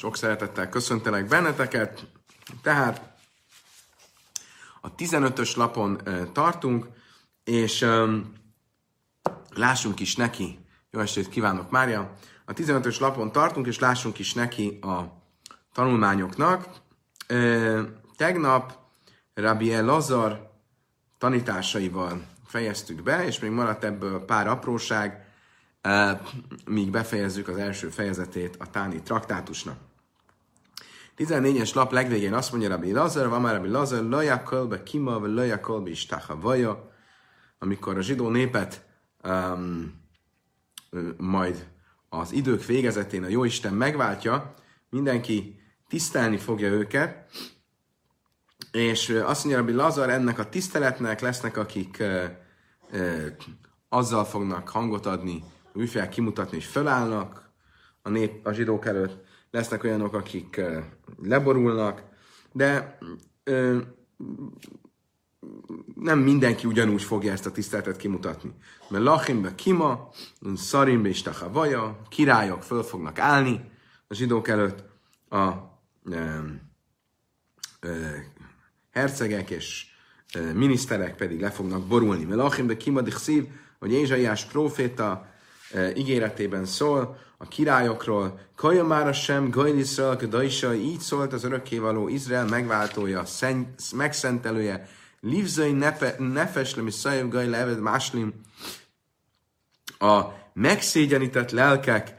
Sok szeretettel köszöntelek benneteket. Tehát a 15-ös lapon tartunk, és um, lássunk is neki. Jó estét kívánok, Mária! A 15-ös lapon tartunk, és lássunk is neki a tanulmányoknak. Uh, tegnap Rabbi Lazar tanításaival fejeztük be, és még maradt ebből pár apróság, míg befejezzük az első fejezetét a Táni traktátusnak. 14-es lap legvégén azt mondja Rabbi Lazar, van már Rabbi Lazar, laja kolbe kima, vagy laja kolbe is vaja, amikor a zsidó népet um, majd az idők végezetén a Jóisten megváltja, mindenki tisztelni fogja őket, és azt mondja Rabbi Lazar, ennek a tiszteletnek lesznek, akik uh, uh, azzal fognak hangot adni, fogják kimutatni, és fölállnak a nép a zsidók előtt, lesznek olyanok, akik leborulnak, de nem mindenki ugyanúgy fogja ezt a tiszteletet kimutatni. Mert Lachimbe Kima, Szarimbe is Tachavaja, királyok föl fognak állni a zsidók előtt, a ö, ö, hercegek és ö, miniszterek pedig le fognak borulni. Mert Lachimbe Kima Dichszív, hogy Ézsaiás próféta e, ígéretében szól, a királyokról. Kaja már a sem, Gajliszral, Daisa, így szólt az örökkévaló Izrael megváltója, szen, megszentelője, Livzai nefes lemi szajev gaj leved máslim, a megszégyenített lelkek,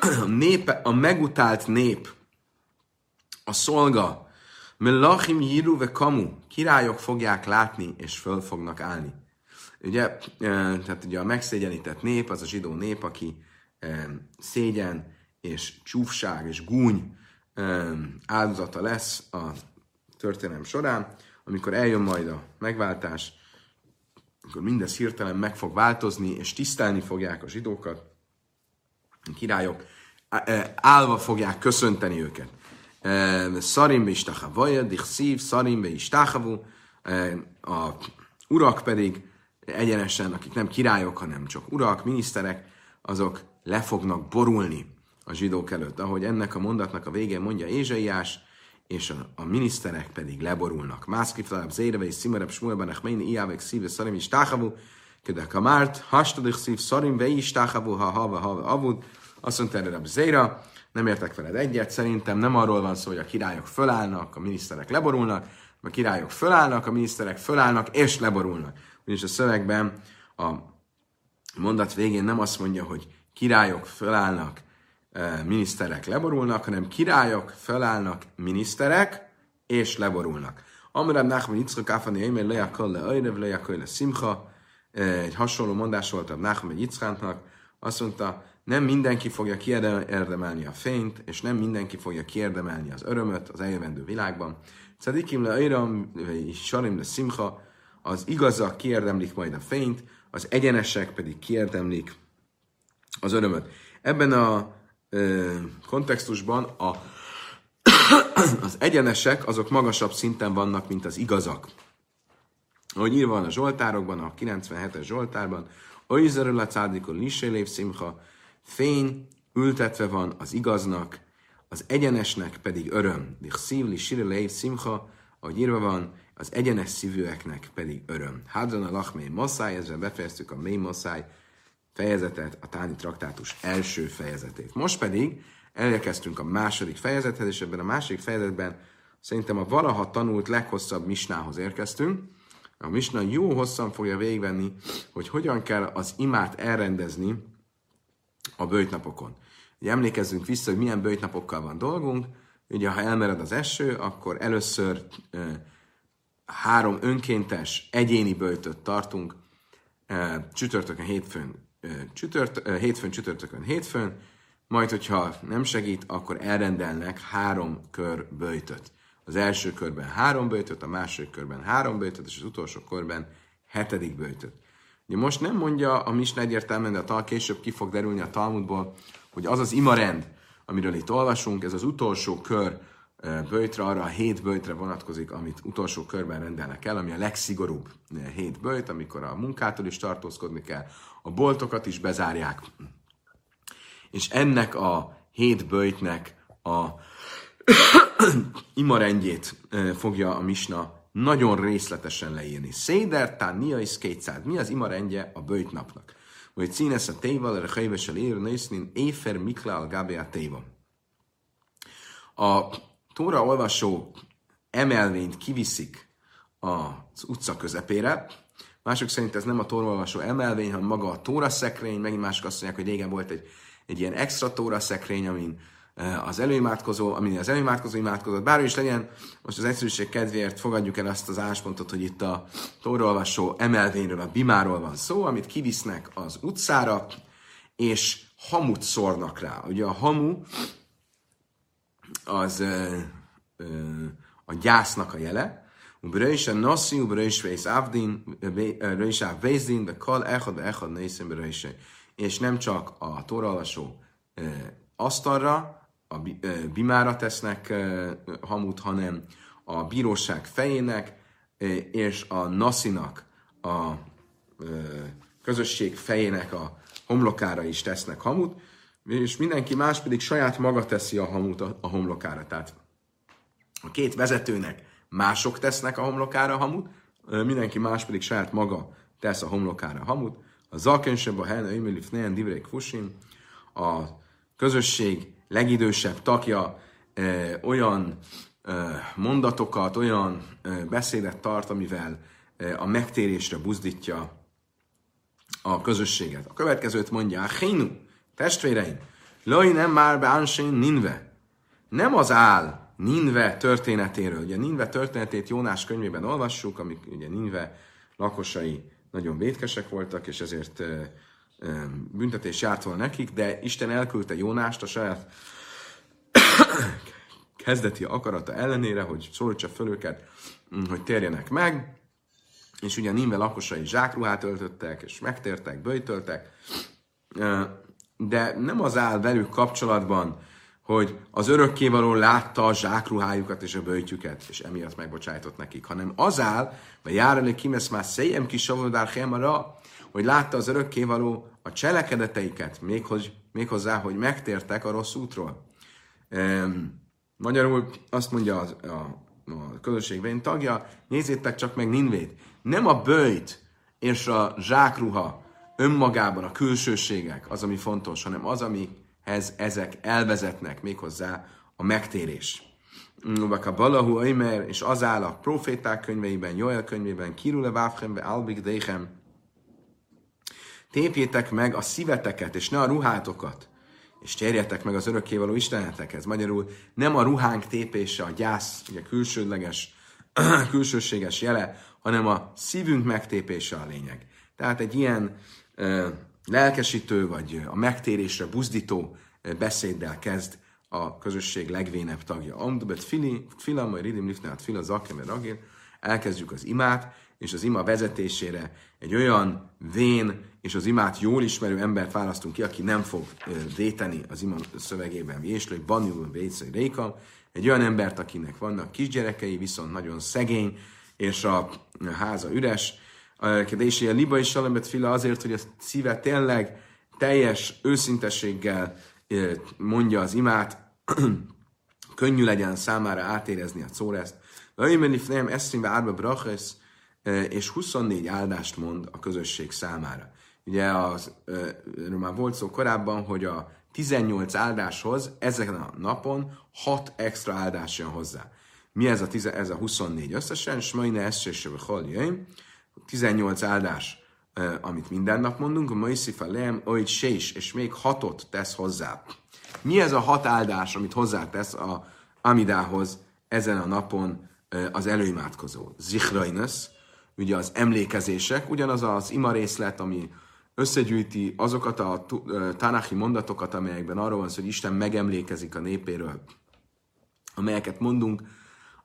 a, népe, a megutált nép, a szolga, Melachim Jiru ve Kamu, királyok fogják látni, és föl fognak állni. Ugye, tehát ugye a megszégyenített nép, az a zsidó nép, aki szégyen és csúfság és gúny áldozata lesz a történelem során, amikor eljön majd a megváltás, akkor mindez hirtelen meg fog változni, és tisztelni fogják a zsidókat, a királyok állva fogják köszönteni őket. Szarimbe is tachavaja, dichszív, is tachavu, a urak pedig egyenesen, akik nem királyok, hanem csak urak, miniszterek, azok le fognak borulni a zsidók előtt, ahogy ennek a mondatnak a végén mondja Ézsaiás, és a, a miniszterek pedig leborulnak. Mászki felebb zéreve és szimarebb smulban echmeini iávek szíve szarim is táhavú, kedve kamárt, hastadik szív szarim ve is táhavú, ha hava hava avud, azt mondta erre Zéra, nem értek veled egyet, szerintem nem arról van szó, hogy a királyok fölállnak, a miniszterek leborulnak, a királyok fölállnak, a miniszterek fölállnak és leborulnak. Ugyanis a szövegben a mondat végén nem azt mondja, hogy királyok fölállnak, eh, miniszterek leborulnak, hanem királyok fölállnak, miniszterek, és leborulnak. Amrab Nachman Yitzchak Afani Eimer lejakol le Öjrev, lejakol le Simcha, eh, egy hasonló mondás volt a Nachman Yitzchaknak, azt mondta, nem mindenki fogja kiérdemelni a fényt, és nem mindenki fogja kiérdemelni az örömöt az eljövendő világban. Szedikim le Öjram, Sarim le Simcha, az igazak kiérdemlik majd a fényt, az egyenesek pedig kiérdemlik az örömöt. Ebben a ö, kontextusban a, az egyenesek azok magasabb szinten vannak, mint az igazak. Ahogy írva van a Zsoltárokban, a 97-es Zsoltárban, Oizerül a cádikon lisélév szimha, fény ültetve van az igaznak, az egyenesnek pedig öröm. Dich szívli sirelév szimha, ahogy írva van, az egyenes szívűeknek pedig öröm. Hadran a lachmé masszáj, ezzel befejeztük a mély masszáj fejezetet, a Táni traktátus első fejezetét. Most pedig elérkeztünk a második fejezethez, és ebben a második fejezetben szerintem a valaha tanult leghosszabb misnához érkeztünk. A misna jó hosszan fogja végigvenni, hogy hogyan kell az imát elrendezni a bőjtnapokon. Ugye emlékezzünk vissza, hogy milyen bőjtnapokkal van dolgunk. Ugye, ha elmered az eső, akkor először három önkéntes egyéni bőjtöt tartunk csütörtökön, hétfőn, csütört, hétfőn, csütörtökön, hétfőn, majd, hogyha nem segít, akkor elrendelnek három kör bőjtöt. Az első körben három bőjtöt, a második körben három bőjtöt, és az utolsó körben hetedik bőjtöt. Ugye most nem mondja a Misna egyértelműen, de a tal később ki fog derülni a Talmudból, hogy az az imarend, amiről itt olvasunk, ez az utolsó kör bőjtre, arra a hét bőjtre vonatkozik, amit utolsó körben rendelnek el, ami a legszigorúbb hét bőjt, amikor a munkától is tartózkodni kell, a boltokat is bezárják. És ennek a hét bőjtnek a imarendjét fogja a misna nagyon részletesen leírni. Széder, tán, nia is kétszád. Mi az imarendje a bőjt napnak? Vagy cínesz a téval, erre hajvesel ér, néznin, éfer mikla al gábe a téva. A Tóra olvasó emelvényt kiviszik az utca közepére, mások szerint ez nem a Tóra olvasó emelvény, hanem maga a Tóra szekrény, megint mások azt mondják, hogy régen volt egy, egy ilyen extra Tóra szekrény, amin az előimádkozó, amin az előimádkozó imádkozott. Bármi is legyen, most az egyszerűség kedvéért fogadjuk el azt az áspontot, hogy itt a tóraolvasó emelvényről, a bimáról van szó, amit kivisznek az utcára, és hamut szórnak rá. Ugye a hamu az ö, ö, a gyásznak a jele, Ubröis a naszi, ubröis vész avdin, a vézdin, de kal echad, echad nézem És nem csak a tóraolvasó asztalra, a bimára tesznek hamut, hanem a bíróság fejének és a naszinak, a közösség fejének a homlokára is tesznek hamut, és mindenki más pedig saját maga teszi a hamut a, homlokára. Tehát a két vezetőnek mások tesznek a homlokára hamut, mindenki más pedig saját maga tesz a homlokára hamut. A zakensebb a helyen, a nejen divrek fusin, a közösség legidősebb tagja ö, olyan ö, mondatokat, olyan ö, beszédet tart, amivel ö, a megtérésre buzdítja a közösséget. A következőt mondja, Hénu, testvéreim, Loi nem már be Ninve. Nem az áll Ninve történetéről. Ugye Ninve történetét Jónás könyvében olvassuk, amik ugye Ninve lakosai nagyon vétkesek voltak, és ezért büntetés járt volna nekik, de Isten elküldte Jónást a saját kezdeti akarata ellenére, hogy szólítsa föl őket, mm, hogy térjenek meg, és ugye Ninve lakosai zsákruhát öltöttek, és megtértek, böjtöltek, de nem az áll velük kapcsolatban, hogy az örökkévaló látta a zsákruhájukat és a bőjtjüket, és emiatt megbocsájtott nekik, hanem az áll, mert jár elő kimesz már szejem kis savodár hogy látta az örökkévaló a cselekedeteiket, méghoz, méghozzá, hogy megtértek a rossz útról. Um, magyarul azt mondja az, a, a közösségben tagja, nézzétek csak meg Ninvét. Nem a bőjt és a zsákruha önmagában a külsőségek az, ami fontos, hanem az, amihez ezek elvezetnek méghozzá a megtérés. a Balahu Aimer, és az áll a proféták könyveiben, Joel könyvében, Kirule Váfhembe, Albik Deichem, Tépjétek meg a szíveteket, és ne a ruhátokat, és térjetek meg az örökkévaló istenetekhez. Magyarul nem a ruhánk tépése, a gyász, ugye külsődleges, külsőséges jele, hanem a szívünk megtépése a lényeg. Tehát egy ilyen lelkesítő, vagy a megtérésre buzdító beszéddel kezd a közösség legvénebb tagja. Amdubet fili, fila, majd ridim lifnát fila, zakemer ragér. Elkezdjük az imát, és az ima vezetésére egy olyan vén és az imát jól ismerő embert választunk ki, aki nem fog véteni az ima szövegében véslő, banjul, vécai, réka, egy olyan embert, akinek vannak kisgyerekei, viszont nagyon szegény, és a háza üres, és a liba is salembet fila azért, hogy a szíve tényleg teljes őszintességgel mondja az imát, könnyű legyen számára átérezni a szóreszt. Vajmenif nem eszimbe árba brachesz, és 24 áldást mond a közösség számára. Ugye az, már volt szó korábban, hogy a 18 áldáshoz ezen a napon 6 extra áldás jön hozzá. Mi ez a, tize, ez a 24 összesen? Smajne eszsésöve haljaim. 18 áldás, amit minden nap mondunk, a Moiszifa Leem, Oid Sés, és még hatot tesz hozzá. Mi ez a hat áldás, amit hozzátesz a Amidához ezen a napon az előimádkozó? Zichrainus, ugye az emlékezések, ugyanaz az ima részlet, ami összegyűjti azokat a tanáhi mondatokat, amelyekben arról van szó, hogy Isten megemlékezik a népéről, amelyeket mondunk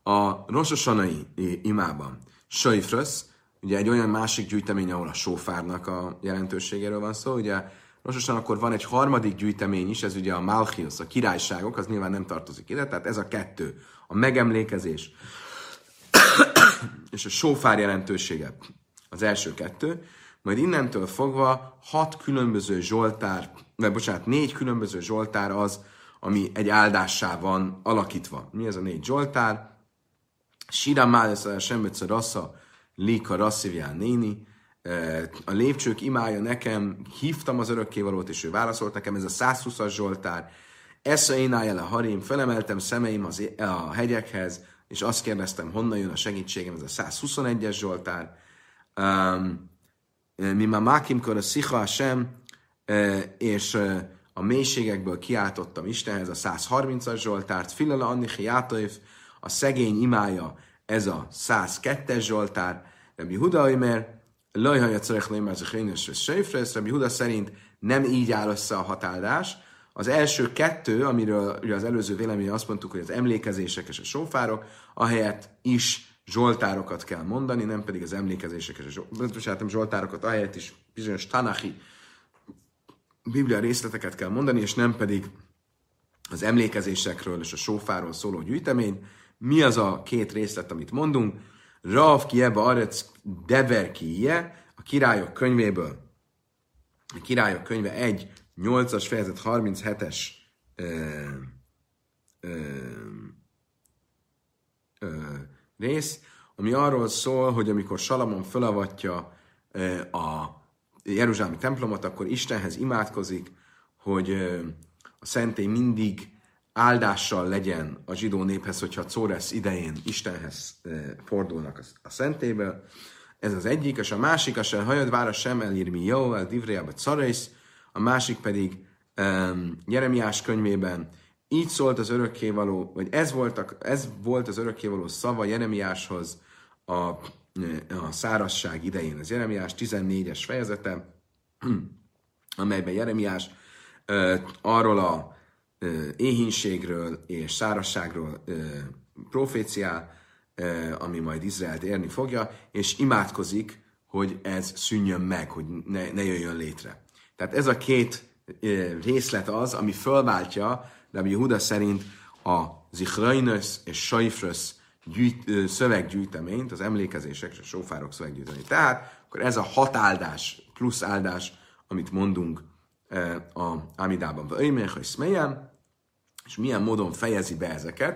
a rososanai imában. Sajfrösz, ugye egy olyan másik gyűjtemény, ahol a sófárnak a jelentőségéről van szó, ugye Rososan akkor van egy harmadik gyűjtemény is, ez ugye a Malchios, a királyságok, az nyilván nem tartozik ide, tehát ez a kettő, a megemlékezés és a sófár jelentősége az első kettő, majd innentől fogva hat különböző zsoltár, vagy bocsánat, négy különböző zsoltár az, ami egy áldássá van alakítva. Mi ez a négy Zsoltár? Sira Málesz Semmetszer Rassza, Lika Rasszivján néni, a lépcsők imája nekem, hívtam az örökkévalót, és ő válaszolt nekem, ez a 120-as Zsoltár, Esza én el a harim, felemeltem szemeim az, a hegyekhez, és azt kérdeztem, honnan jön a segítségem, ez a 121-es Zsoltár. Mi már mákimkor a szicha sem, és a mélységekből kiáltottam Istenhez a 130-as Zsoltárt, Filala Játaif, a szegény imája, ez a 102-es Zsoltár, Rabbi Huda Oimer, Lajhaja Cerech Lémer Zechénes Sejfresz, Rabbi Huda szerint nem így áll össze a hatáldás. Az első kettő, amiről ugye az előző vélemény azt mondtuk, hogy az emlékezések és a sófárok, ahelyett is zsoltárokat kell mondani, nem pedig az emlékezések és a zsoltárokat, zsoltárokat, ahelyett is bizonyos tanachi biblia részleteket kell mondani, és nem pedig az emlékezésekről és a sófáról szóló gyűjtemény. Mi az a két részlet, amit mondunk? Rav kiebe arec dever kie, a királyok könyvéből. A királyok könyve 1, 8-as fejezet 37-es ö, ö, ö, rész, ami arról szól, hogy amikor Salamon fölavatja a Jeruzsálemi templomot, akkor Istenhez imádkozik, hogy a szentély mindig áldással legyen a zsidó néphez, hogyha Czóresz idején Istenhez fordulnak a szentéből. Ez az egyik, és a másik, a se hajad vára sem elírmi jó, divriába carész, a másik pedig um, Jeremiás könyvében így szólt az örökkévaló, vagy ez volt, a, ez volt az örökkévaló szava Jeremiáshoz a, a szárazság idején. Ez Jeremiás 14-es fejezete, amelyben Jeremiás uh, arról a éhínségről és szárasságról proféciál, ami majd Izraelt érni fogja, és imádkozik, hogy ez szűnjön meg, hogy ne, ne jöjjön létre. Tehát ez a két részlet az, ami fölváltja Rabbi Huda szerint a Zichrainos és Saifrös gyűjt, szöveggyűjteményt, az emlékezések és a sófárok szöveggyűjteményt. Tehát akkor ez a hat áldás plusz áldás, amit mondunk a Amidában. Öjmech, hogy és milyen módon fejezi be ezeket.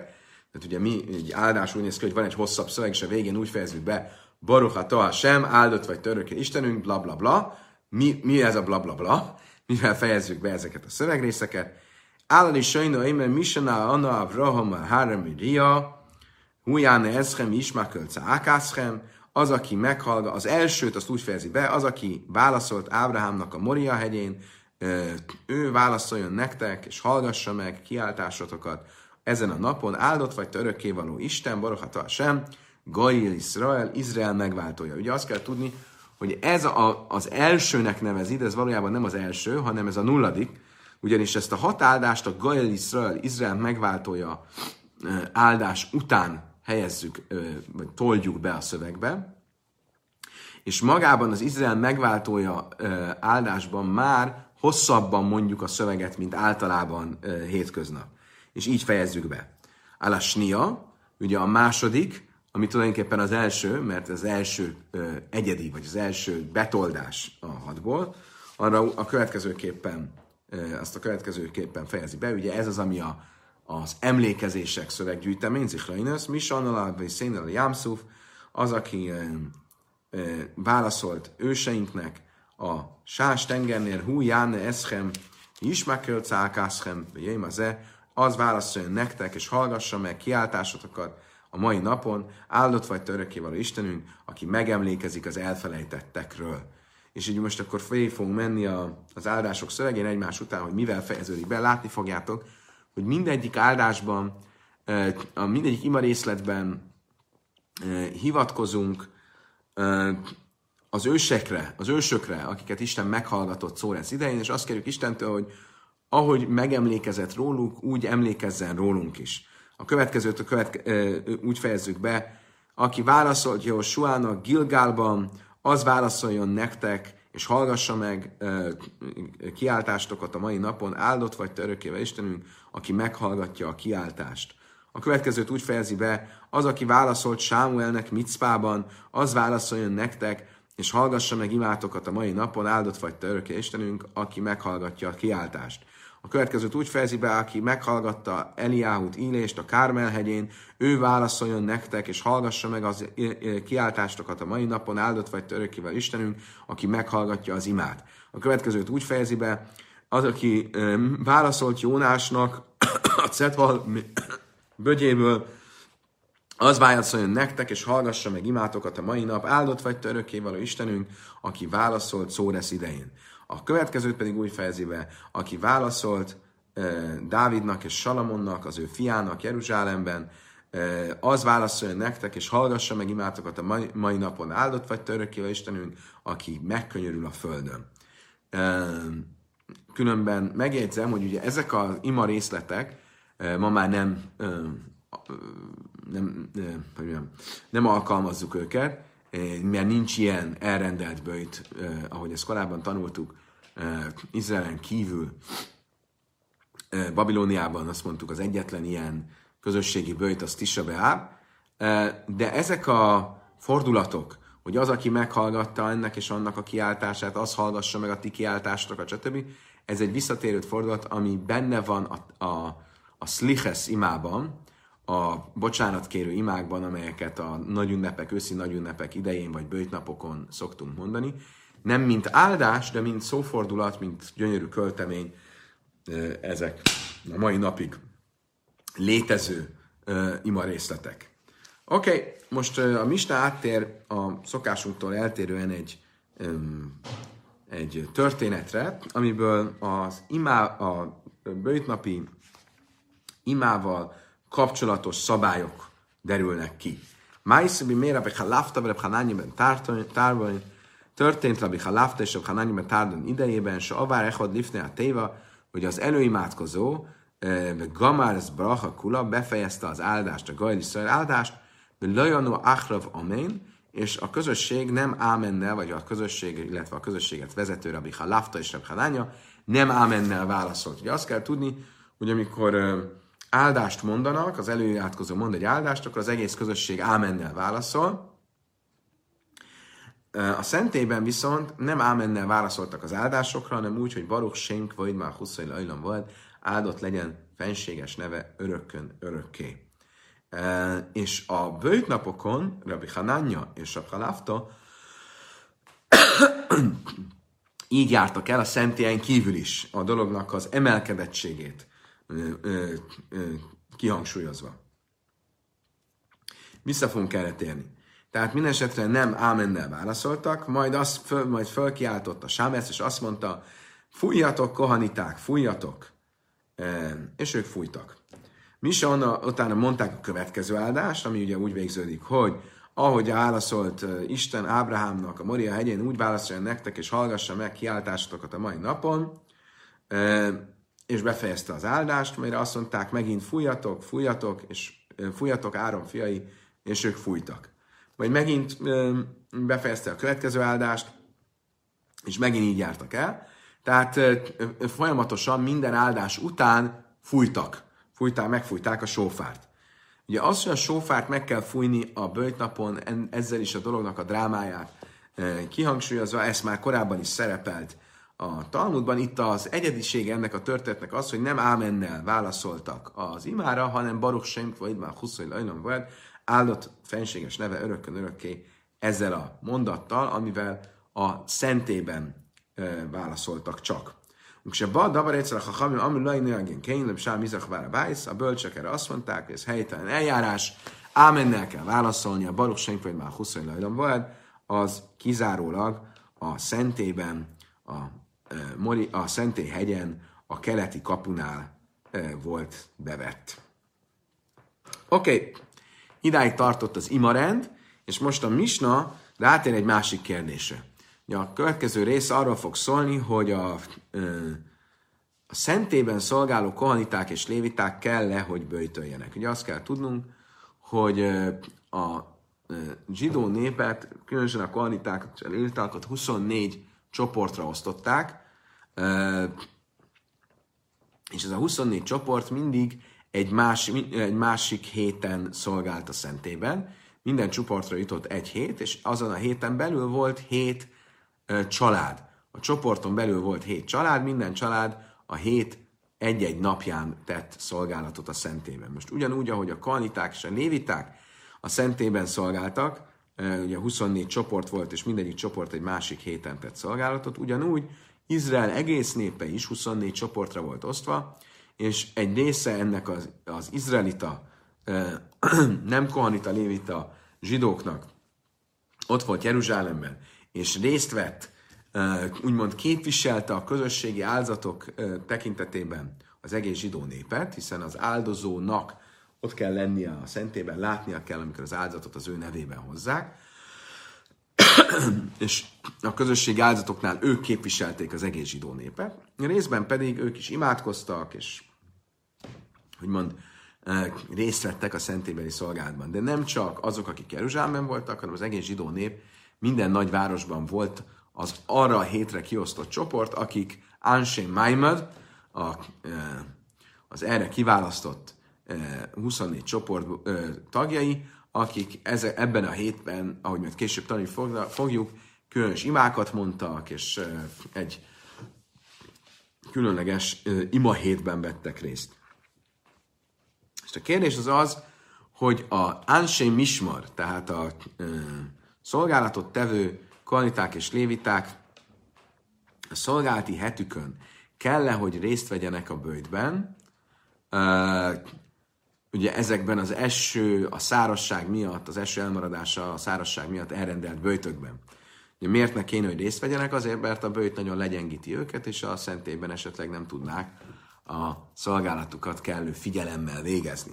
Tehát ugye mi egy áldás úgy néz ki, hogy van egy hosszabb szöveg, és a végén úgy fejezzük be, Baruch a sem, áldott vagy törökké Istenünk, bla bla bla. Mi, mi ez a bla bla bla? Mivel fejezzük be ezeket a szövegrészeket? Állani sajna, émen misana, anna, avraham, harem, ria, hujáne eschem, ismákölce, ákászchem, az, aki meghallga, az elsőt azt úgy fejezi be, az, aki válaszolt Ábrahámnak a Moria hegyén, ő válaszoljon nektek, és hallgassa meg kiáltásotokat ezen a napon. Áldott vagy te örökkévaló Isten, Baruch sem, Gail Israel, Izrael megváltója. Ugye azt kell tudni, hogy ez a, az elsőnek nevezi, ez valójában nem az első, hanem ez a nulladik, ugyanis ezt a hat áldást a Gail Israel, Izrael megváltója áldás után helyezzük, vagy toldjuk be a szövegbe, és magában az Izrael megváltója áldásban már hosszabban mondjuk a szöveget, mint általában uh, hétköznap. És így fejezzük be. Alasnia, ugye a második, ami tulajdonképpen az első, mert az első uh, egyedi, vagy az első betoldás a hatból, arra a következőképpen, uh, azt a következőképpen fejezi be. Ugye ez az, ami a, az emlékezések szöveggyűjtemény, Zichlainus, Mishanalá, vagy Szénel Jámszuf, az, aki uh, uh, válaszolt őseinknek, a Sás tengernél hú jáne eschem, ismakel cákászchem, jöjjön az válaszoljon nektek, és hallgassa meg kiáltásotokat a mai napon, áldott vagy te Istenünk, aki megemlékezik az elfelejtettekről. És így most akkor fél fogunk menni a, az áldások szövegén egymás után, hogy mivel fejeződik be, látni fogjátok, hogy mindegyik áldásban, a mindegyik ima részletben hivatkozunk az ősekre, az ősökre, akiket Isten meghallgatott Szóresz idején, és azt kérjük Istentől, hogy ahogy megemlékezett róluk, úgy emlékezzen rólunk is. A következőt a követke, úgy fejezzük be, aki válaszolt Jósuának Gilgálban, az válaszoljon nektek, és hallgassa meg kiáltástokat a mai napon, áldott vagy te örökkével Istenünk, aki meghallgatja a kiáltást. A következőt úgy fejezi be, az, aki válaszolt Sámuelnek Mitzpában, az válaszoljon nektek, és hallgassa meg imátokat a mai napon, áldott vagy te örökké Istenünk, aki meghallgatja a kiáltást. A következőt úgy fejezi be, aki meghallgatta Eliáhut Illést a Kármel hegyén, ő válaszoljon nektek, és hallgassa meg az kiáltástokat a mai napon, áldott vagy törökivel Istenünk, aki meghallgatja az imát. A következőt úgy fejezi be, az, aki válaszolt Jónásnak a Cetval bögyéből, az válaszoljon nektek, és hallgassa meg imátokat a mai nap, áldott vagy te örökkévaló Istenünk, aki válaszolt Szóresz idején. A következőt pedig úgy fejezi be, aki válaszolt eh, Dávidnak és Salamonnak, az ő fiának Jeruzsálemben, eh, az válaszoljon nektek, és hallgassa meg imátokat a mai, mai napon, áldott vagy te örökkévaló Istenünk, aki megkönyörül a földön. Különben megjegyzem, hogy ugye ezek az ima részletek ma már nem nem, nem, nem, nem alkalmazzuk őket, eh, mert nincs ilyen elrendelt bőjt, eh, ahogy ezt korábban tanultuk, eh, Izraelen kívül, Babilóniában azt mondtuk, az egyetlen ilyen közösségi bőjt az Tisha Beáb, de ezek a fordulatok, hogy az, aki meghallgatta ennek és annak a kiáltását, az hallgassa meg a ti kiáltástokat, stb. Ez egy visszatérő fordulat, ami benne van a, a, a Sliches imában, a bocsánatkérő imákban, amelyeket a nagy ünnepek, őszi nagy ünnepek idején vagy bőjtnapokon szoktunk mondani, nem mint áldás, de mint szófordulat, mint gyönyörű költemény, ezek a mai napig létező ima részletek. Oké, okay, most a Mista áttér a szokásunktól eltérően egy, egy történetre, amiből az imá, a bőjtnapi imával kapcsolatos szabályok derülnek ki. Májszibi miért Rabbi Halafta, Rabbi Hanányiben tárban történt Rabbi Halafta és Rabbi Hanányiben tárban idejében, se avár echad lifne a téva, hogy az előimádkozó, eh, Gamár ez bracha kula befejezte az áldást, a Gajli áldást, Lajanu Achrav Amen, és a közösség nem ámennel, vagy a közösség, illetve a közösséget vezető Rabbi Halafta és Rabbi Hanánya nem ámennel válaszolt. Ugye azt kell tudni, hogy amikor eh, áldást mondanak, az előjátkozó mond egy áldást, akkor az egész közösség ámennel válaszol. A szentében viszont nem ámennel válaszoltak az áldásokra, hanem úgy, hogy Baruch Senk vagy már Huszai Lajlan volt, áldott legyen fenséges neve örökkön örökké. És a bőjtnapokon Rabbi Hananya és a Halafta így jártak el a szentélyen kívül is a dolognak az emelkedettségét kihangsúlyozva. Vissza fogunk erre térni. Tehát minden esetre nem ámennel válaszoltak, majd, azt föl, majd fölkiáltott a Sámesz, és azt mondta, fújjatok, kohaniták, fújjatok. És ők fújtak. Misa utána mondták a következő áldást, ami ugye úgy végződik, hogy ahogy válaszolt Isten Ábrahámnak a Moria hegyén, úgy válaszolja nektek, és hallgassa meg kiáltásokat a mai napon, és befejezte az áldást, mire azt mondták, megint fújjatok, fújjatok, és fújjatok Áron fiai, és ők fújtak. Vagy megint befejezte a következő áldást, és megint így jártak el. Tehát folyamatosan minden áldás után fújtak. Fújták, megfújták a sófárt. Ugye az, hogy a sófárt meg kell fújni a bőjtnapon, ezzel is a dolognak a drámáját kihangsúlyozva, ez már korábban is szerepelt a Talmudban itt az egyediség ennek a történetnek az, hogy nem ámennel válaszoltak az imára, hanem Baruch Sem vagy már Huszai Lajlan vagy áldott fenséges neve örökkön örökké ezzel a mondattal, amivel a szentében e, válaszoltak csak. És a bad davar egyszer a hachamim, ami lajnőjagén kénylem, sám izach bájsz, a bölcsök erre azt mondták, hogy ez helytelen eljárás, ámennel kell válaszolni, a Baruch Sem vagy már Huszai Lajlan vagy, az kizárólag a szentében, a a Szentély hegyen, a keleti kapunál volt bevett. Oké, okay. idáig tartott az imarend, és most a Misna rátér egy másik kérdésre. A következő rész arról fog szólni, hogy a, a szentében szolgáló kohaniták és léviták kell-e, hogy bőjtöljenek. Ugye azt kell tudnunk, hogy a zsidó népet, különösen a kohanitákat és a lévitákat 24 csoportra osztották, és ez a 24 csoport mindig egy, más, egy másik héten szolgált a szentében. Minden csoportra jutott egy hét, és azon a héten belül volt hét család. A csoporton belül volt hét család, minden család a hét egy-egy napján tett szolgálatot a szentében. Most ugyanúgy, ahogy a koaniták és a léviták a szentében szolgáltak, ugye 24 csoport volt, és mindegyik csoport egy másik héten tett szolgálatot, ugyanúgy Izrael egész népe is 24 csoportra volt osztva, és egy része ennek az, az izraelita, nem kohanita, lévita zsidóknak ott volt Jeruzsálemben, és részt vett, úgymond képviselte a közösségi áldozatok tekintetében az egész zsidó népet, hiszen az áldozónak ott kell lennie a szentében, látnia kell, amikor az áldozatot az ő nevében hozzák, és a közösségi áldozatoknál ők képviselték az egész zsidó népet, részben pedig ők is imádkoztak, és úgymond részt vettek a szentébeli szolgálatban. De nem csak azok, akik Jeruzsálemben voltak, hanem az egész zsidó nép minden nagy városban volt az arra a hétre kiosztott csoport, akik Anshe Maimad, a, az erre kiválasztott 24 csoport tagjai, akik ebben a hétben, ahogy majd később tanulni fogjuk, különös imákat mondtak, és egy különleges ima hétben vettek részt. És a kérdés az az, hogy a Ansé Mismar, tehát a szolgálatot tevő kvaliták és léviták a szolgálati hetükön kell-e, hogy részt vegyenek a bőjtben, ugye ezekben az eső, a szárasság miatt, az eső elmaradása a szárasság miatt elrendelt bőjtökben. Ugye miért ne kéne, hogy részt vegyenek? Azért, mert a bőjt nagyon legyengíti őket, és a szentélyben esetleg nem tudnák a szolgálatukat kellő figyelemmel végezni.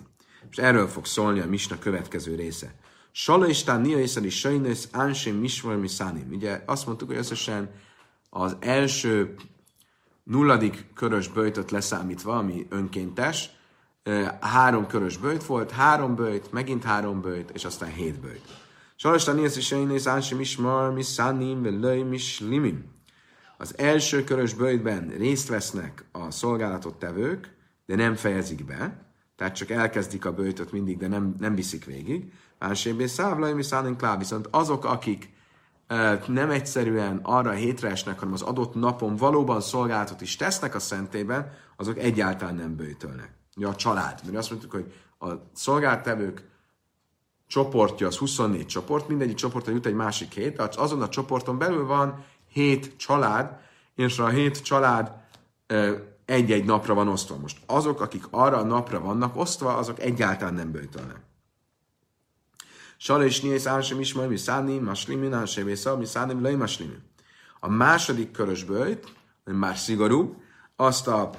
És erről fog szólni a Misna következő része. Salistán Niaiszer is Sajnősz Ánsim Mismar Miszánim. Ugye azt mondtuk, hogy összesen az első nulladik körös böjtöt leszámítva, ami önkéntes, három körös böjt volt, három böjt, megint három böjt, és aztán hét böjt. Salistán Niaiszer is Sajnősz Ánsim Mismar Miszánim, Velöj Mislimim. Az első körös bőjtben részt vesznek a szolgálatot tevők, de nem fejezik be, tehát csak elkezdik a bőjtöt mindig, de nem, nem viszik végig. Másébé szávlai, mi klá, viszont azok, akik nem egyszerűen arra a hétre esnek, hanem az adott napon valóban szolgálatot is tesznek a szentében, azok egyáltalán nem bőjtölnek. Ja, a család. Mert azt mondtuk, hogy a szolgáltevők csoportja az 24 csoport, mindegyik csoportra jut egy másik hét, azon a csoporton belül van hét család, és a hét család egy-egy napra van osztva. Most azok, akik arra a napra vannak osztva, azok egyáltalán nem bőtölnek. Sala és Niész Ánsem is majd mi szánim, maslimin, Ánsem és mi szánim, lej maslimin. A második körös bőjt, már szigorú, azt a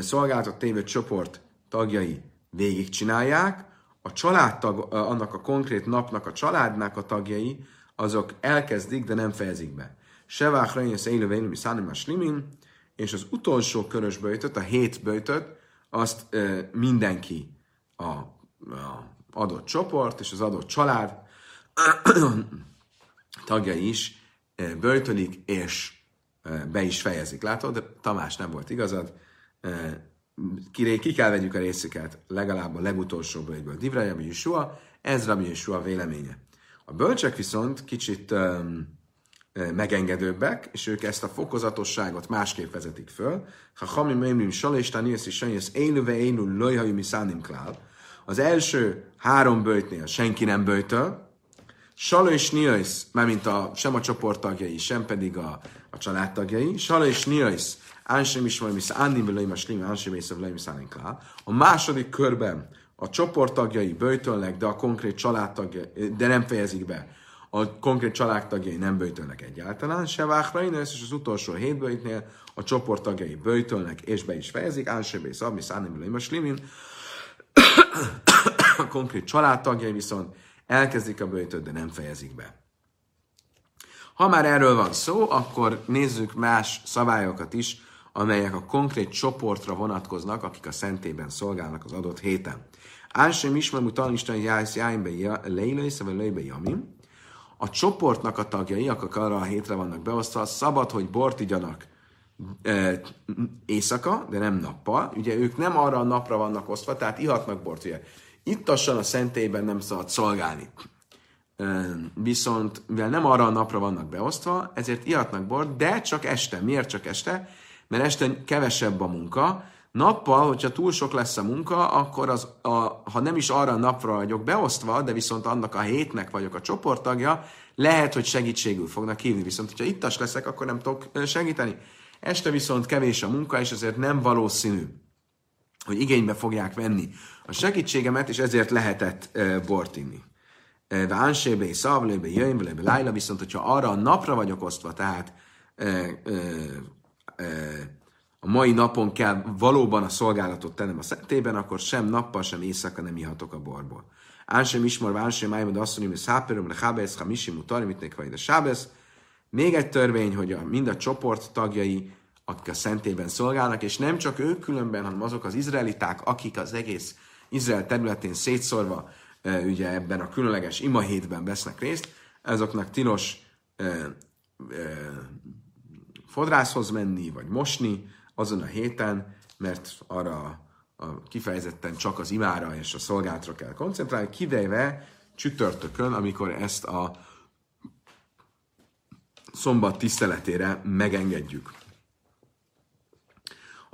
szolgáltat tévő csoport tagjai végigcsinálják, a családtag, annak a konkrét napnak a családnak a tagjai, azok elkezdik, de nem fejezik be. Sevách Rejnész Éle Vénumi Szánim Slimin, és az utolsó körös böjtöt, a hét böjtöt, azt e, mindenki a, a adott csoport és az adott család tagjai is e, böjtölik, és e, be is fejezik. Látod, de Tamás nem volt igazad. E, ki, ki kell vegyük a részüket legalább a legutolsó bőjtből. Divra Rabbi Yeshua, ez Rabbi Yeshua véleménye. A bölcsek viszont kicsit um, megengedőbbek, és ők ezt a fokozatosságot másképp vezetik föl. Ha Hami Mémrim Salistán Jössz és Sanjössz Élőve Élő Lojhajumi Szánim Klál. Az első három bőjtnél senki nem bőjtöl, Salo és Niais, mint a, sem a csoporttagjai, sem pedig a, a családtagjai. Salo és Niais, Ánsem is misz Annim Belőim a Slimi, Ánsem és Belőim A második körben a csoporttagjai bőjtölnek, de a konkrét családtagjai, de nem fejezik be a konkrét családtagjai nem böjtölnek egyáltalán, se váhrainesz, és az utolsó hét böjtnél a csoporttagjai böjtölnek, és be is fejezik, ánsebé szabni, szánim, slimin. A konkrét családtagjai viszont elkezdik a böjtöt, de nem fejezik be. Ha már erről van szó, akkor nézzük más szabályokat is, amelyek a konkrét csoportra vonatkoznak, akik a szentében szolgálnak az adott héten. Ánsem ismermú tanisten jájsz jájnbe lejlősz, vagy lejbe jamim a csoportnak a tagjai, akik arra a hétre vannak beosztva, szabad, hogy bort igyanak e, éjszaka, de nem nappal. Ugye ők nem arra a napra vannak osztva, tehát ihatnak bort. Ugye ittassan a szentélyben nem szabad szolgálni. Viszont, mivel nem arra a napra vannak beosztva, ezért ihatnak bort, de csak este. Miért csak este? Mert este kevesebb a munka, Nappal, hogyha túl sok lesz a munka, akkor az, a, ha nem is arra a napra vagyok beosztva, de viszont annak a hétnek vagyok a csoporttagja, lehet, hogy segítségül fognak hívni. Viszont, hogyha ittas leszek, akkor nem tudok segíteni. Este viszont kevés a munka, és ezért nem valószínű, hogy igénybe fogják venni a segítségemet, és ezért lehetett e, bort inni. De Ansébe, Szavlébe, Jöjjmbe, Lájla, viszont hogyha arra a napra vagyok osztva, tehát e, e, e, a mai napon kell valóban a szolgálatot tennem a szentében, akkor sem nappal, sem éjszaka nem ihatok a borból. Ánsem ismar, ánsem májmad azt mondja, hogy száperum, le hábesz, ha misi mutari, mit nek a sábesz. Még egy törvény, hogy a, mind a csoport tagjai, akik a szentében szolgálnak, és nem csak ők különben, hanem azok az izraeliták, akik az egész Izrael területén szétszorva ugye ebben a különleges imahétben vesznek részt, azoknak tilos e, e, fodrászhoz menni, vagy mosni, azon a héten, mert arra a, kifejezetten csak az imára és a szolgálatra kell koncentrálni, kivéve csütörtökön, amikor ezt a szombat tiszteletére megengedjük.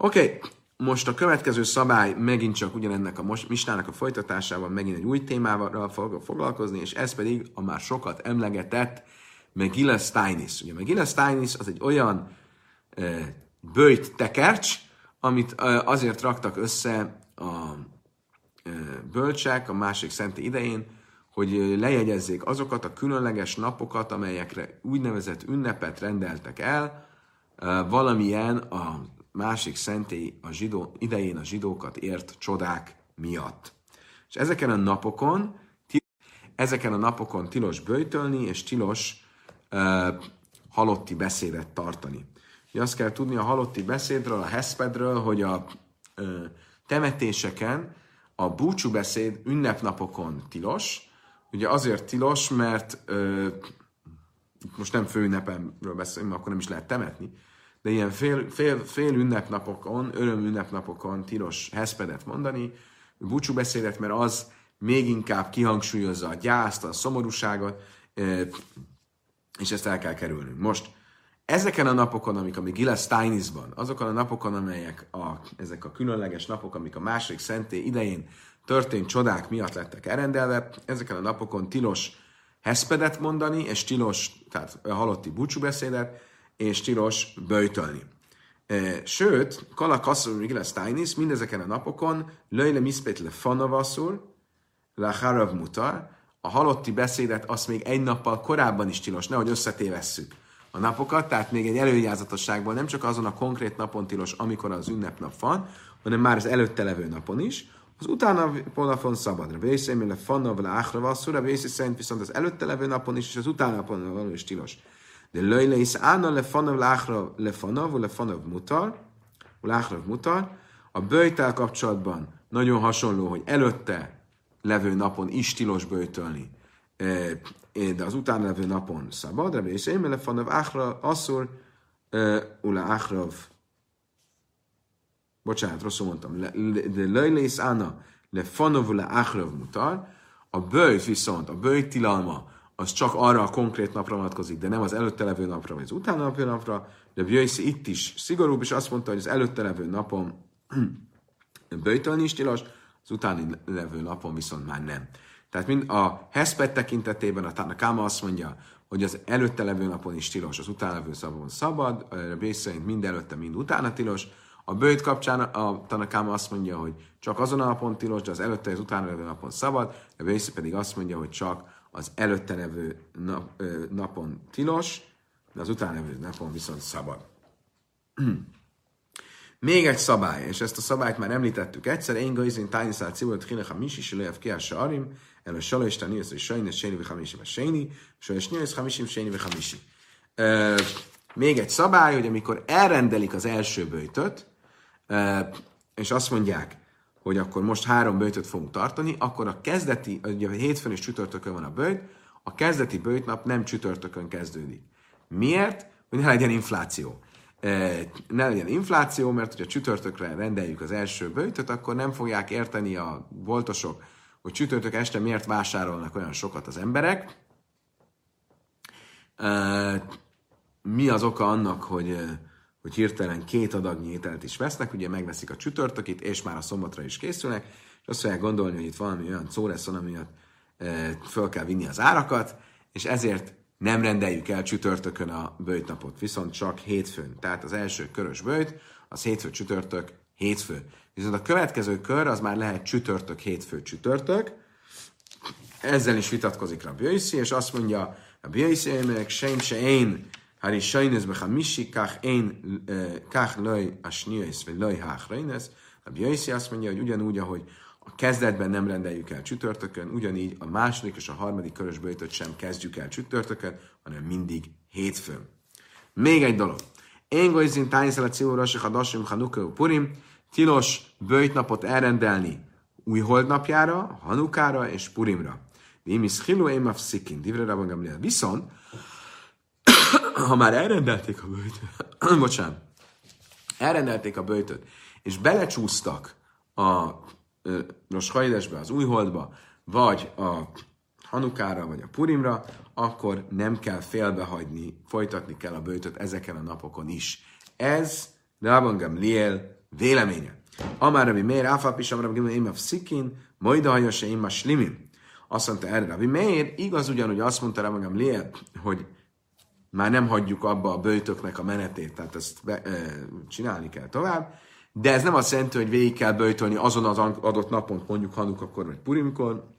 Oké, okay. most a következő szabály megint csak ugyanennek a mistának a folytatásával megint egy új témával fog foglalkozni, és ez pedig a már sokat emlegetett Megillah Steinis. Ugye Megillah Steinis az egy olyan eh, bőjt tekercs, amit azért raktak össze a bölcsek a másik szenti idején, hogy lejegyezzék azokat a különleges napokat, amelyekre úgynevezett ünnepet rendeltek el, valamilyen a másik szentély a zsidó, idején a zsidókat ért csodák miatt. És ezeken a napokon, ezeken a napokon tilos bőjtölni, és tilos uh, halotti beszédet tartani. Ugye azt kell tudni a halotti beszédről, a heszpedről, hogy a ö, temetéseken a búcsú beszéd ünnepnapokon tilos. Ugye azért tilos, mert ö, most nem főünnepemről beszélünk, akkor nem is lehet temetni, de ilyen fél, fél, fél ünnepnapokon, öröm ünnepnapokon tilos heszpedet mondani, búcsú beszédet, mert az még inkább kihangsúlyozza a gyászt, a szomorúságot, és ezt el kell kerülni. Most ezeken a napokon, amik a Gila Steinisban, azokon a napokon, amelyek a, ezek a különleges napok, amik a második szentély idején történt csodák miatt lettek elrendelve, ezeken a napokon tilos heszpedet mondani, és tilos, tehát halotti búcsúbeszédet, és tilos böjtölni. Sőt, Kala Kasszor Gila Steinis mindezeken a napokon löjle miszpét le fanavaszul, le harav mutar, a halotti beszédet azt még egy nappal korábban is tilos, nehogy összetévesszük a napokat, tehát még egy előjázatosságból nem csak azon a konkrét napon tilos, amikor az ünnepnap van, hanem már az előtte levő napon is, az utána napon szabad. Rabbi le fanna vele áhra vasszú, Rabbi szerint viszont az előtte levő napon is, és az utána napon is tilos. De löjle is ána le fanna vele áhra le fanna, le fanna mutar, le áhra mutar. A bőjtel kapcsolatban nagyon hasonló, hogy előtte levő napon is tilos bőjtölni de az utána levő napon szabad, Rabbi és én fanav áhra asszor, ula áhrav, bocsánat, rosszul mondtam, de lejlész ána, le fanav ula áhrav mutar, a bőjt viszont, a bőjt tilalma, az csak arra a konkrét napra vonatkozik, de nem az előtte levő napra, vagy az utána levő napra, de Bjöjszi itt is szigorúbb, és azt mondta, hogy az előtte levő napon bőjtölni is tilos, az utáni levő napon viszont már nem. Tehát mind a Hesped tekintetében a Tanakáma azt mondja, hogy az előtte levő napon is tilos, az utána levő szabon szabad, Bész szerint mind előtte, mind utána tilos. A bőjt kapcsán a Tanakáma azt mondja, hogy csak azon a napon tilos, de az előtte, az utána levő napon szabad, a Bész pedig azt mondja, hogy csak az előtte levő nap, napon tilos, de az utána levő napon viszont szabad. Még egy szabály, és ezt a szabályt már említettük egyszer, én gajzin tájniszál civolt hinecha misi, se lehev ki a arim, el a salajs tanisz, és sajnos séni vechamisi, vagy séni, sajnos nyolc hamisim, séni vechamisi. Még egy szabály, hogy amikor elrendelik az első bőjtöt, és azt mondják, hogy akkor most három bőjtöt fogunk tartani, akkor a kezdeti, ugye hétfőn és csütörtökön van a bőjt, a kezdeti bőjtnap nem csütörtökön kezdődik. Miért? Hogy ne legyen infláció ne legyen infláció, mert hogyha csütörtökre rendeljük az első bőjtöt, akkor nem fogják érteni a boltosok, hogy csütörtök este miért vásárolnak olyan sokat az emberek. Mi az oka annak, hogy, hogy hirtelen két adagnyi ételt is vesznek, ugye megveszik a csütörtökit, és már a szombatra is készülnek, és azt fogják gondolni, hogy itt valami olyan szó lesz, ami miatt e, föl kell vinni az árakat, és ezért nem rendeljük el csütörtökön a bőjtnapot, viszont csak hétfőn. Tehát az első körös bőjt, az hétfő, csütörtök, hétfő. Viszont a következő kör az már lehet csütörtök, hétfő, csütörtök. Ezzel is vitatkozik Rabbi Yossi, és azt mondja, Rabbi Yossi, meg sem se én, Hari sajnez becha misi, kach én, kach löj a sniais, vagy löj hách rejnez. Rabbi Yossi azt mondja, hogy ugyanúgy, ahogy a kezdetben nem rendeljük el csütörtökön, ugyanígy a második és a harmadik körös bőjtöt sem kezdjük el csütörtökön, hanem mindig hétfőn. Még egy dolog. Én tájszel a ciórasik a dasim hanuka purim, tilos bőjtnapot elrendelni új holdnapjára, hanukára és purimra. Vimis hilu émaf szikin, divre rabban Viszont, ha már elrendelték a bőjtöt, bocsánat, elrendelték a bőjtöt, és belecsúsztak a Rosh Hajdesbe, az újholdba, vagy a Hanukára, vagy a Purimra, akkor nem kell félbehagyni, folytatni kell a bőjtöt ezeken a napokon is. Ez Rabban Gamliel véleménye. Amár Rabbi Meir, Áfap is, Rabbi Gamliel, Imaf Szikin, Majda Hajose, Imma Slimin. Azt mondta erre Rabbi Meir, igaz ugyanúgy azt mondta Rabban Gamliel, hogy már nem hagyjuk abba a bőjtöknek a menetét, tehát ezt be, e, csinálni kell tovább, de ez nem azt jelenti, hogy végig kell böjtölni azon az adott napon, mondjuk Hanukakor vagy Purimkor.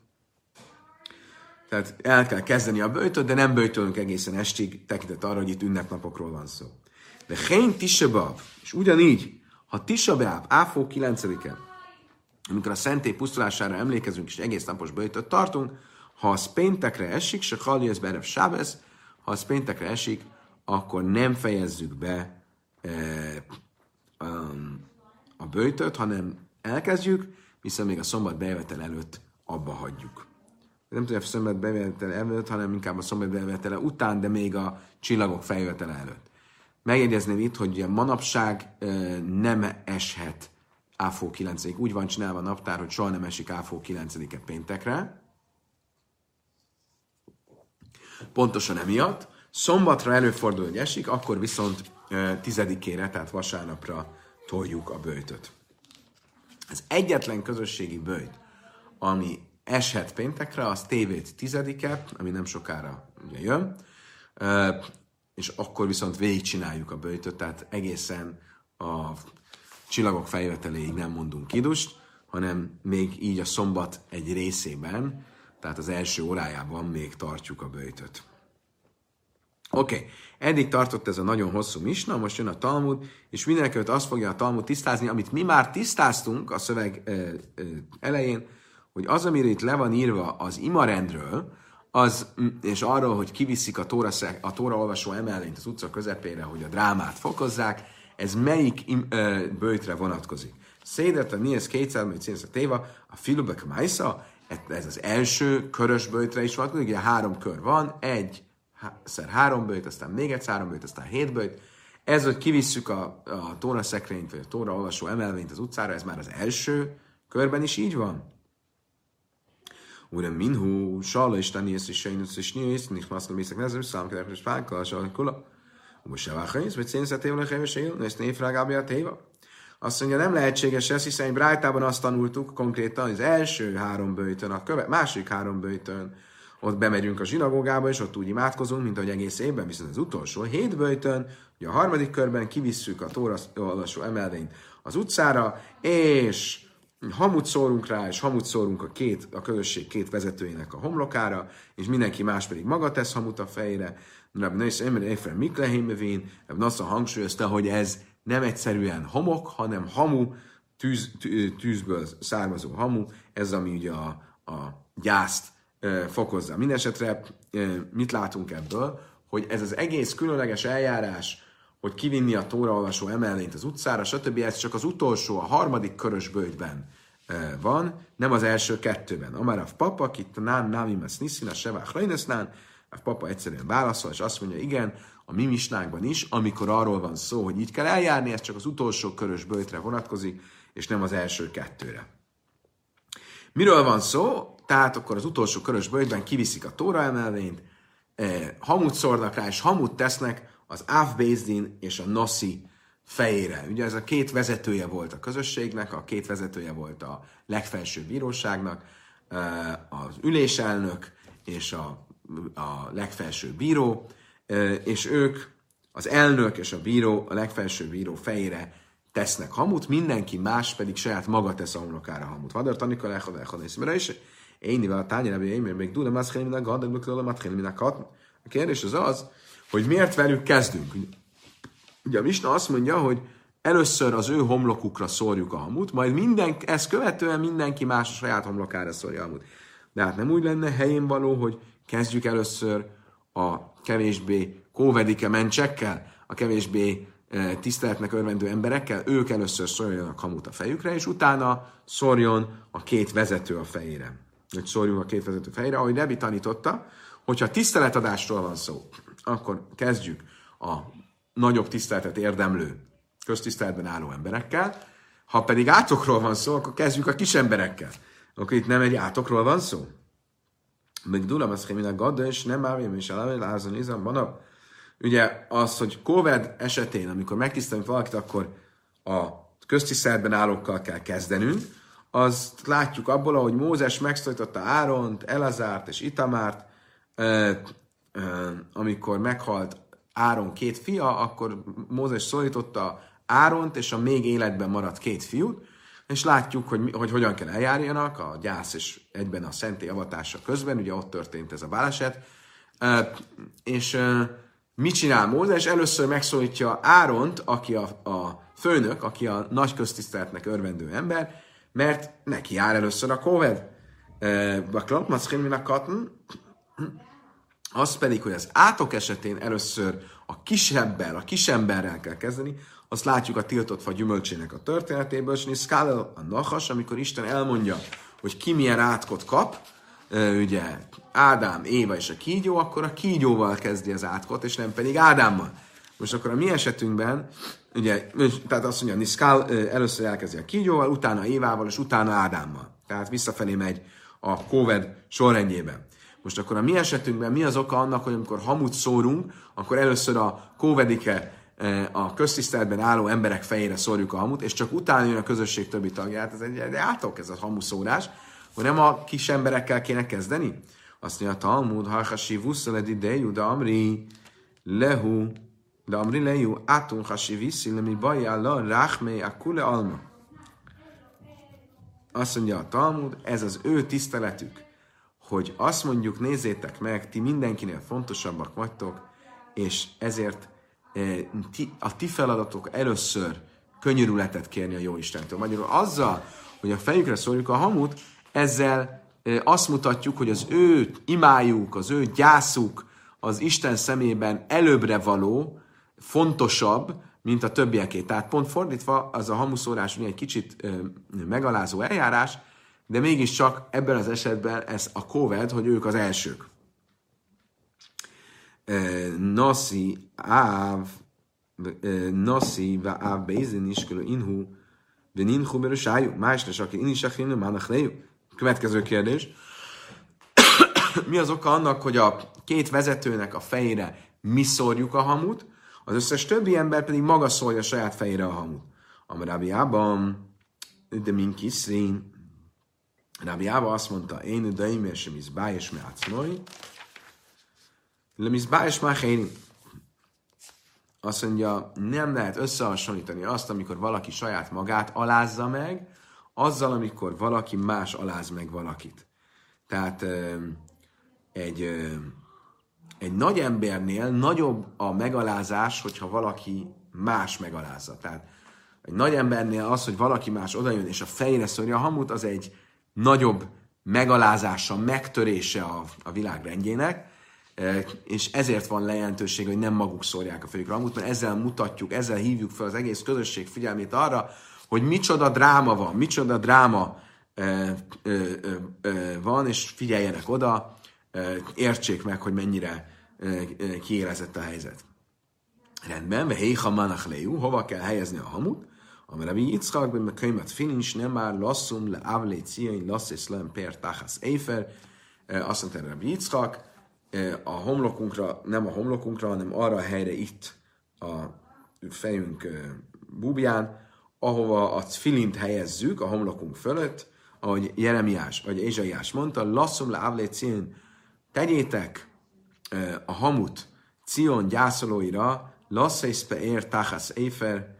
Tehát el kell kezdeni a böjtöt, de nem böjtölünk egészen estig, tekintet arra, hogy itt ünnepnapokról van szó. De Hén Tisabab, és ugyanígy, ha Tisabab, Áfó 9-en, amikor a szentély pusztulására emlékezünk, és egész napos böjtöt tartunk, ha az péntekre esik, se halli ez berev sábez, ha az péntekre esik, akkor nem fejezzük be eh, um, a bőjtöt, hanem elkezdjük, viszont még a szombat bejövetel előtt abba hagyjuk. Nem tudom, a szombat bejövetel előtt, hanem inkább a szombat bejövetele után, de még a csillagok feljövetele előtt. Megjegyezném itt, hogy manapság nem eshet áfó 9 Úgy van csinálva a naptár, hogy soha nem esik áfó 9-e péntekre. Pontosan emiatt. Szombatra előfordul, hogy esik, akkor viszont tizedikére, tehát vasárnapra toljuk a bőjtöt. Az egyetlen közösségi bőjt, ami eshet péntekre, az tévét tizedike, ami nem sokára jön, és akkor viszont végigcsináljuk a bőjtöt, tehát egészen a csillagok feljöveteléig nem mondunk kidust, hanem még így a szombat egy részében, tehát az első órájában még tartjuk a bőjtöt. Oké, okay. eddig tartott ez a nagyon hosszú misna, most jön a Talmud, és mindenkelőtt azt fogja a Talmud tisztázni, amit mi már tisztáztunk a szöveg ö, ö, elején, hogy az, amire itt le van írva az imarendről, az, és arról, hogy kiviszik a tóra, a tóra olvasó emellényt az utca közepére, hogy a drámát fokozzák, ez melyik im, ö, bőjtre vonatkozik. Szédet a Nies kétszer, vagy Cénsz a Téva, a Filubek Maisa, ez az első körös bőjtre is vonatkozik, ugye három kör van, egy, szer három bőjt, aztán még egy három bőjt, aztán hét bőjt. Ez, hogy kivisszük a, a tóra szekrényt, vagy a tóra olvasó emelvényt az utcára, ez már az első körben is így van. Ura minhu, sala isteni, és sejnusz, és nyísz, nincs maszkal mészek nezem, szám kedek, és fákkal, sala kula. Most se vághanész, vagy szénszetével a heves él, és névrágábja a téva. Azt mondja, nem lehetséges ez, hiszen Brájtában azt tanultuk konkrétan, az első három bőjtön, a köve, másik három bőjtön, ott bemegyünk a zsinagógába, és ott úgy imádkozunk, mint ahogy egész évben, viszont az utolsó hét bőjtön, ugye a harmadik körben kivisszük a tóra olvasó emelvényt az utcára, és hamut szórunk rá, és hamut szórunk a, két, a közösség két vezetőjének a homlokára, és mindenki más pedig maga tesz hamut a fejére. Rabbi Nősz Emre Efrem Miklehimevén, Nasza hangsúlyozta, hogy ez nem egyszerűen homok, hanem hamu, tűz, tűzből származó hamu, ez ami ugye a, a gyászt fokozza. Mindenesetre mit látunk ebből? Hogy ez az egész különleges eljárás, hogy kivinni a tóraolvasó emelvényt az utcára, stb. Ez csak az utolsó, a harmadik körös bőjtben van, nem az első kettőben. Amár a papa, itt nán námim a niszina, sevák rajnesznán, a papa egyszerűen válaszol, és azt mondja, igen, a mi misnákban is, amikor arról van szó, hogy így kell eljárni, ez csak az utolsó körös bőjtre vonatkozik, és nem az első kettőre. Miről van szó? Tehát akkor az utolsó körös bőjtben kiviszik a tóra emelvényt, eh, hamut szórnak rá, és hamut tesznek az Áv és a Noszi fejére. Ugye ez a két vezetője volt a közösségnek, a két vezetője volt a legfelsőbb bíróságnak, az üléselnök és a, a legfelsőbb bíró, és ők, az elnök és a bíró, a legfelsőbb bíró fejére tesznek hamut, mindenki más pedig saját maga tesz a homlokára hamut. Vadar tanika lechad lechad észmere is. Én a tányára én még dule maszkén minek gadag bökről a minek A kérdés az az, hogy miért velük kezdünk. Ugye a Misna azt mondja, hogy először az ő homlokukra szórjuk a hamut, majd minden, ezt követően mindenki más a saját homlokára szórja a hamut. De hát nem úgy lenne helyén való, hogy kezdjük először a kevésbé kóvedike mencsekkel, a kevésbé e, tiszteletnek örvendő emberekkel, ők először szórjanak hamut a fejükre, és utána szórjon a két vezető a fejére. Hogy szórjunk a két vezető fejére, ahogy Rebi tanította, hogyha tiszteletadásról van szó, akkor kezdjük a nagyobb tiszteletet érdemlő, köztiszteletben álló emberekkel, ha pedig átokról van szó, akkor kezdjük a kis emberekkel. Akkor itt nem egy átokról van szó. Meg dulam az a gadda, és nem ávém, és elámén lázon izam, van Ugye az, hogy COVID esetén, amikor megtisztelünk valakit, akkor a köztiszteletben állókkal kell kezdenünk, azt látjuk abból, ahogy Mózes megszólította Áront, Elazárt és Itamárt, amikor meghalt Áron két fia, akkor Mózes szólította Áront és a még életben maradt két fiút, és látjuk, hogy, hogy hogyan kell eljárjanak a gyász és egyben a szenté avatása közben, ugye ott történt ez a báleset, és mit csinál Mózes? Először megszólítja Áront, aki a, a főnök, aki a nagy köztiszteletnek örvendő ember, mert neki jár először a kóved. Baklant, machin, az pedig, hogy az átok esetén először a kisebbel, a kisemberrel kell kezdeni, azt látjuk a tiltott fa gyümölcsének a történetéből, és Niszkálel a Nachas, amikor Isten elmondja, hogy ki milyen átkot kap, ugye Ádám, Éva és a kígyó, akkor a kígyóval kezdi az átkot, és nem pedig Ádámmal. Most akkor a mi esetünkben, ugye, tehát azt mondja, Niszkál először elkezdi a kígyóval, utána Évával, és utána Ádámmal. Tehát visszafelé megy a Kóved sorrendjében. Most akkor a mi esetünkben mi az oka annak, hogy amikor hamut szórunk, akkor először a kóvedike, a köztiszteletben álló emberek fejére szórjuk a hamut, és csak utána jön a közösség többi tagját. Ez egy, egy átok ez a hamuszórás, hogy nem a kis emberekkel kéne kezdeni? Azt mondja, Talmud, hachasi vusszaled idejú, de amri lehu, de amri lehu, átun hasi viszi, lemi ráhmé, a kule alma. Azt mondja a Talmud, ez az ő tiszteletük hogy azt mondjuk, nézzétek meg, ti mindenkinél fontosabbak vagytok, és ezért a ti feladatok először könyörületet kérni a jó Istentől. Magyarul azzal, hogy a fejükre szórjuk a hamut, ezzel e, azt mutatjuk, hogy az ő imájuk, az ő gyászuk az Isten szemében előbbre való, fontosabb, mint a többieké. Tehát pont fordítva, az a hamuszórás egy kicsit e, megalázó eljárás, de mégiscsak ebben az esetben ez a COVID, hogy ők az elsők. Nasi áv, nasi va áv beizin iskölő inhu, de ninhu berusájú, másnak, aki in is achinu, mának Következő kérdés. mi az oka annak, hogy a két vezetőnek a fejére mi szórjuk a hamut, az összes többi ember pedig maga szólja saját fejére a hamut. Amrábiában, de min kiszrin, Rabbi Ába azt mondta, én de én sem izbájes me acmoi, le izbájes már Azt mondja, nem lehet összehasonlítani azt, amikor valaki saját magát alázza meg, azzal, amikor valaki más aláz meg valakit. Tehát egy, egy nagy embernél nagyobb a megalázás, hogyha valaki más megalázza. Tehát egy nagy embernél az, hogy valaki más odajön és a fejre szorja a hamut, az egy nagyobb megalázása, megtörése a, a világ rendjének, és ezért van lejelentőség, hogy nem maguk szórják a fejükre hamut, mert ezzel mutatjuk, ezzel hívjuk fel az egész közösség figyelmét arra, hogy micsoda dráma van, micsoda dráma van, és figyeljenek oda, értsék meg, hogy mennyire kiélezett a helyzet. Rendben, ve héha manach hova kell helyezni a hamut? Amar Rabbi Yitzchak ben Mekaimat Finincs nem már lasszum le avlé ciain lasszis lem per tachasz éfer. Azt mondta Rabbi Yitzchak, a homlokunkra, nem a homlokunkra, hanem arra a helyre itt a fejünk búbján, ahova a cfilint helyezzük a homlokunk fölött, ahogy Jeremiás vagy Ézsaiás mondta, lasszum le cín, tegyétek a hamut Cion gyászolóira, lasszészpe ér táhász éfer,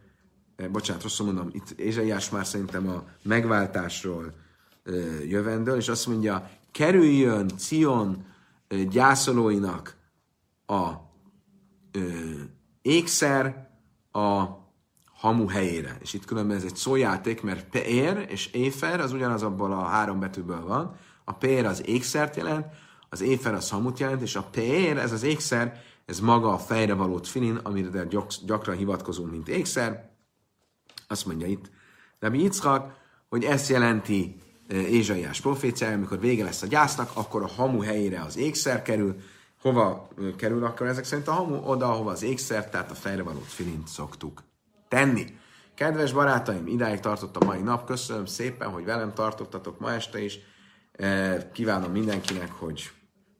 bocsánat, rosszul mondom, itt Ézsaiás már szerintem a megváltásról jövendől, és azt mondja, kerüljön Cion gyászolóinak a ékszer a hamu helyére. És itt különben ez egy szójáték, mert peér és éfer az ugyanaz abból a három betűből van. A peér az ékszert jelent, az éfer az hamut jelent, és a peér, ez az ékszer, ez maga a fejre való filin, amire gyakran hivatkozunk, mint ékszer. Azt mondja itt Rabbi Yitzchak, hogy ezt jelenti Ézsaiás proféciája, amikor vége lesz a gyásznak, akkor a hamu helyére az ékszer kerül. Hova kerül akkor ezek szerint a hamu? Oda, ahova az ékszer, tehát a fejre való filint szoktuk tenni. Kedves barátaim, idáig tartott a mai nap. Köszönöm szépen, hogy velem tartottatok ma este is. Kívánom mindenkinek, hogy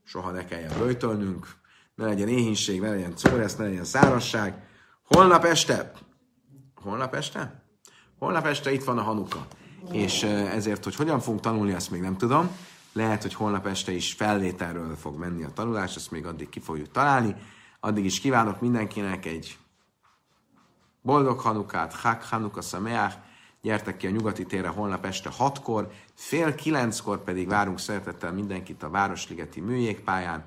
soha ne kelljen böjtölnünk, ne legyen éhínség, ne legyen córesz, ne legyen szárasság. Holnap este, holnap este? Holnap este itt van a Hanuka. És ezért, hogy hogyan fogunk tanulni, azt még nem tudom. Lehet, hogy holnap este is felvételről fog menni a tanulás, ezt még addig ki fogjuk találni. Addig is kívánok mindenkinek egy boldog Hanukát, Hak Hanuka Sameach, gyertek ki a nyugati térre holnap este hatkor, fél kilenckor pedig várunk szeretettel mindenkit a Városligeti műjégpályán,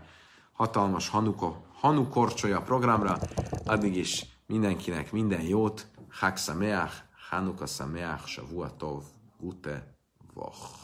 hatalmas Hanuko, Hanukorcsolya programra, addig is mindenkinek minden jót, Hak Sameach, Hanuka Sameach, Shavuatov, gute Woche.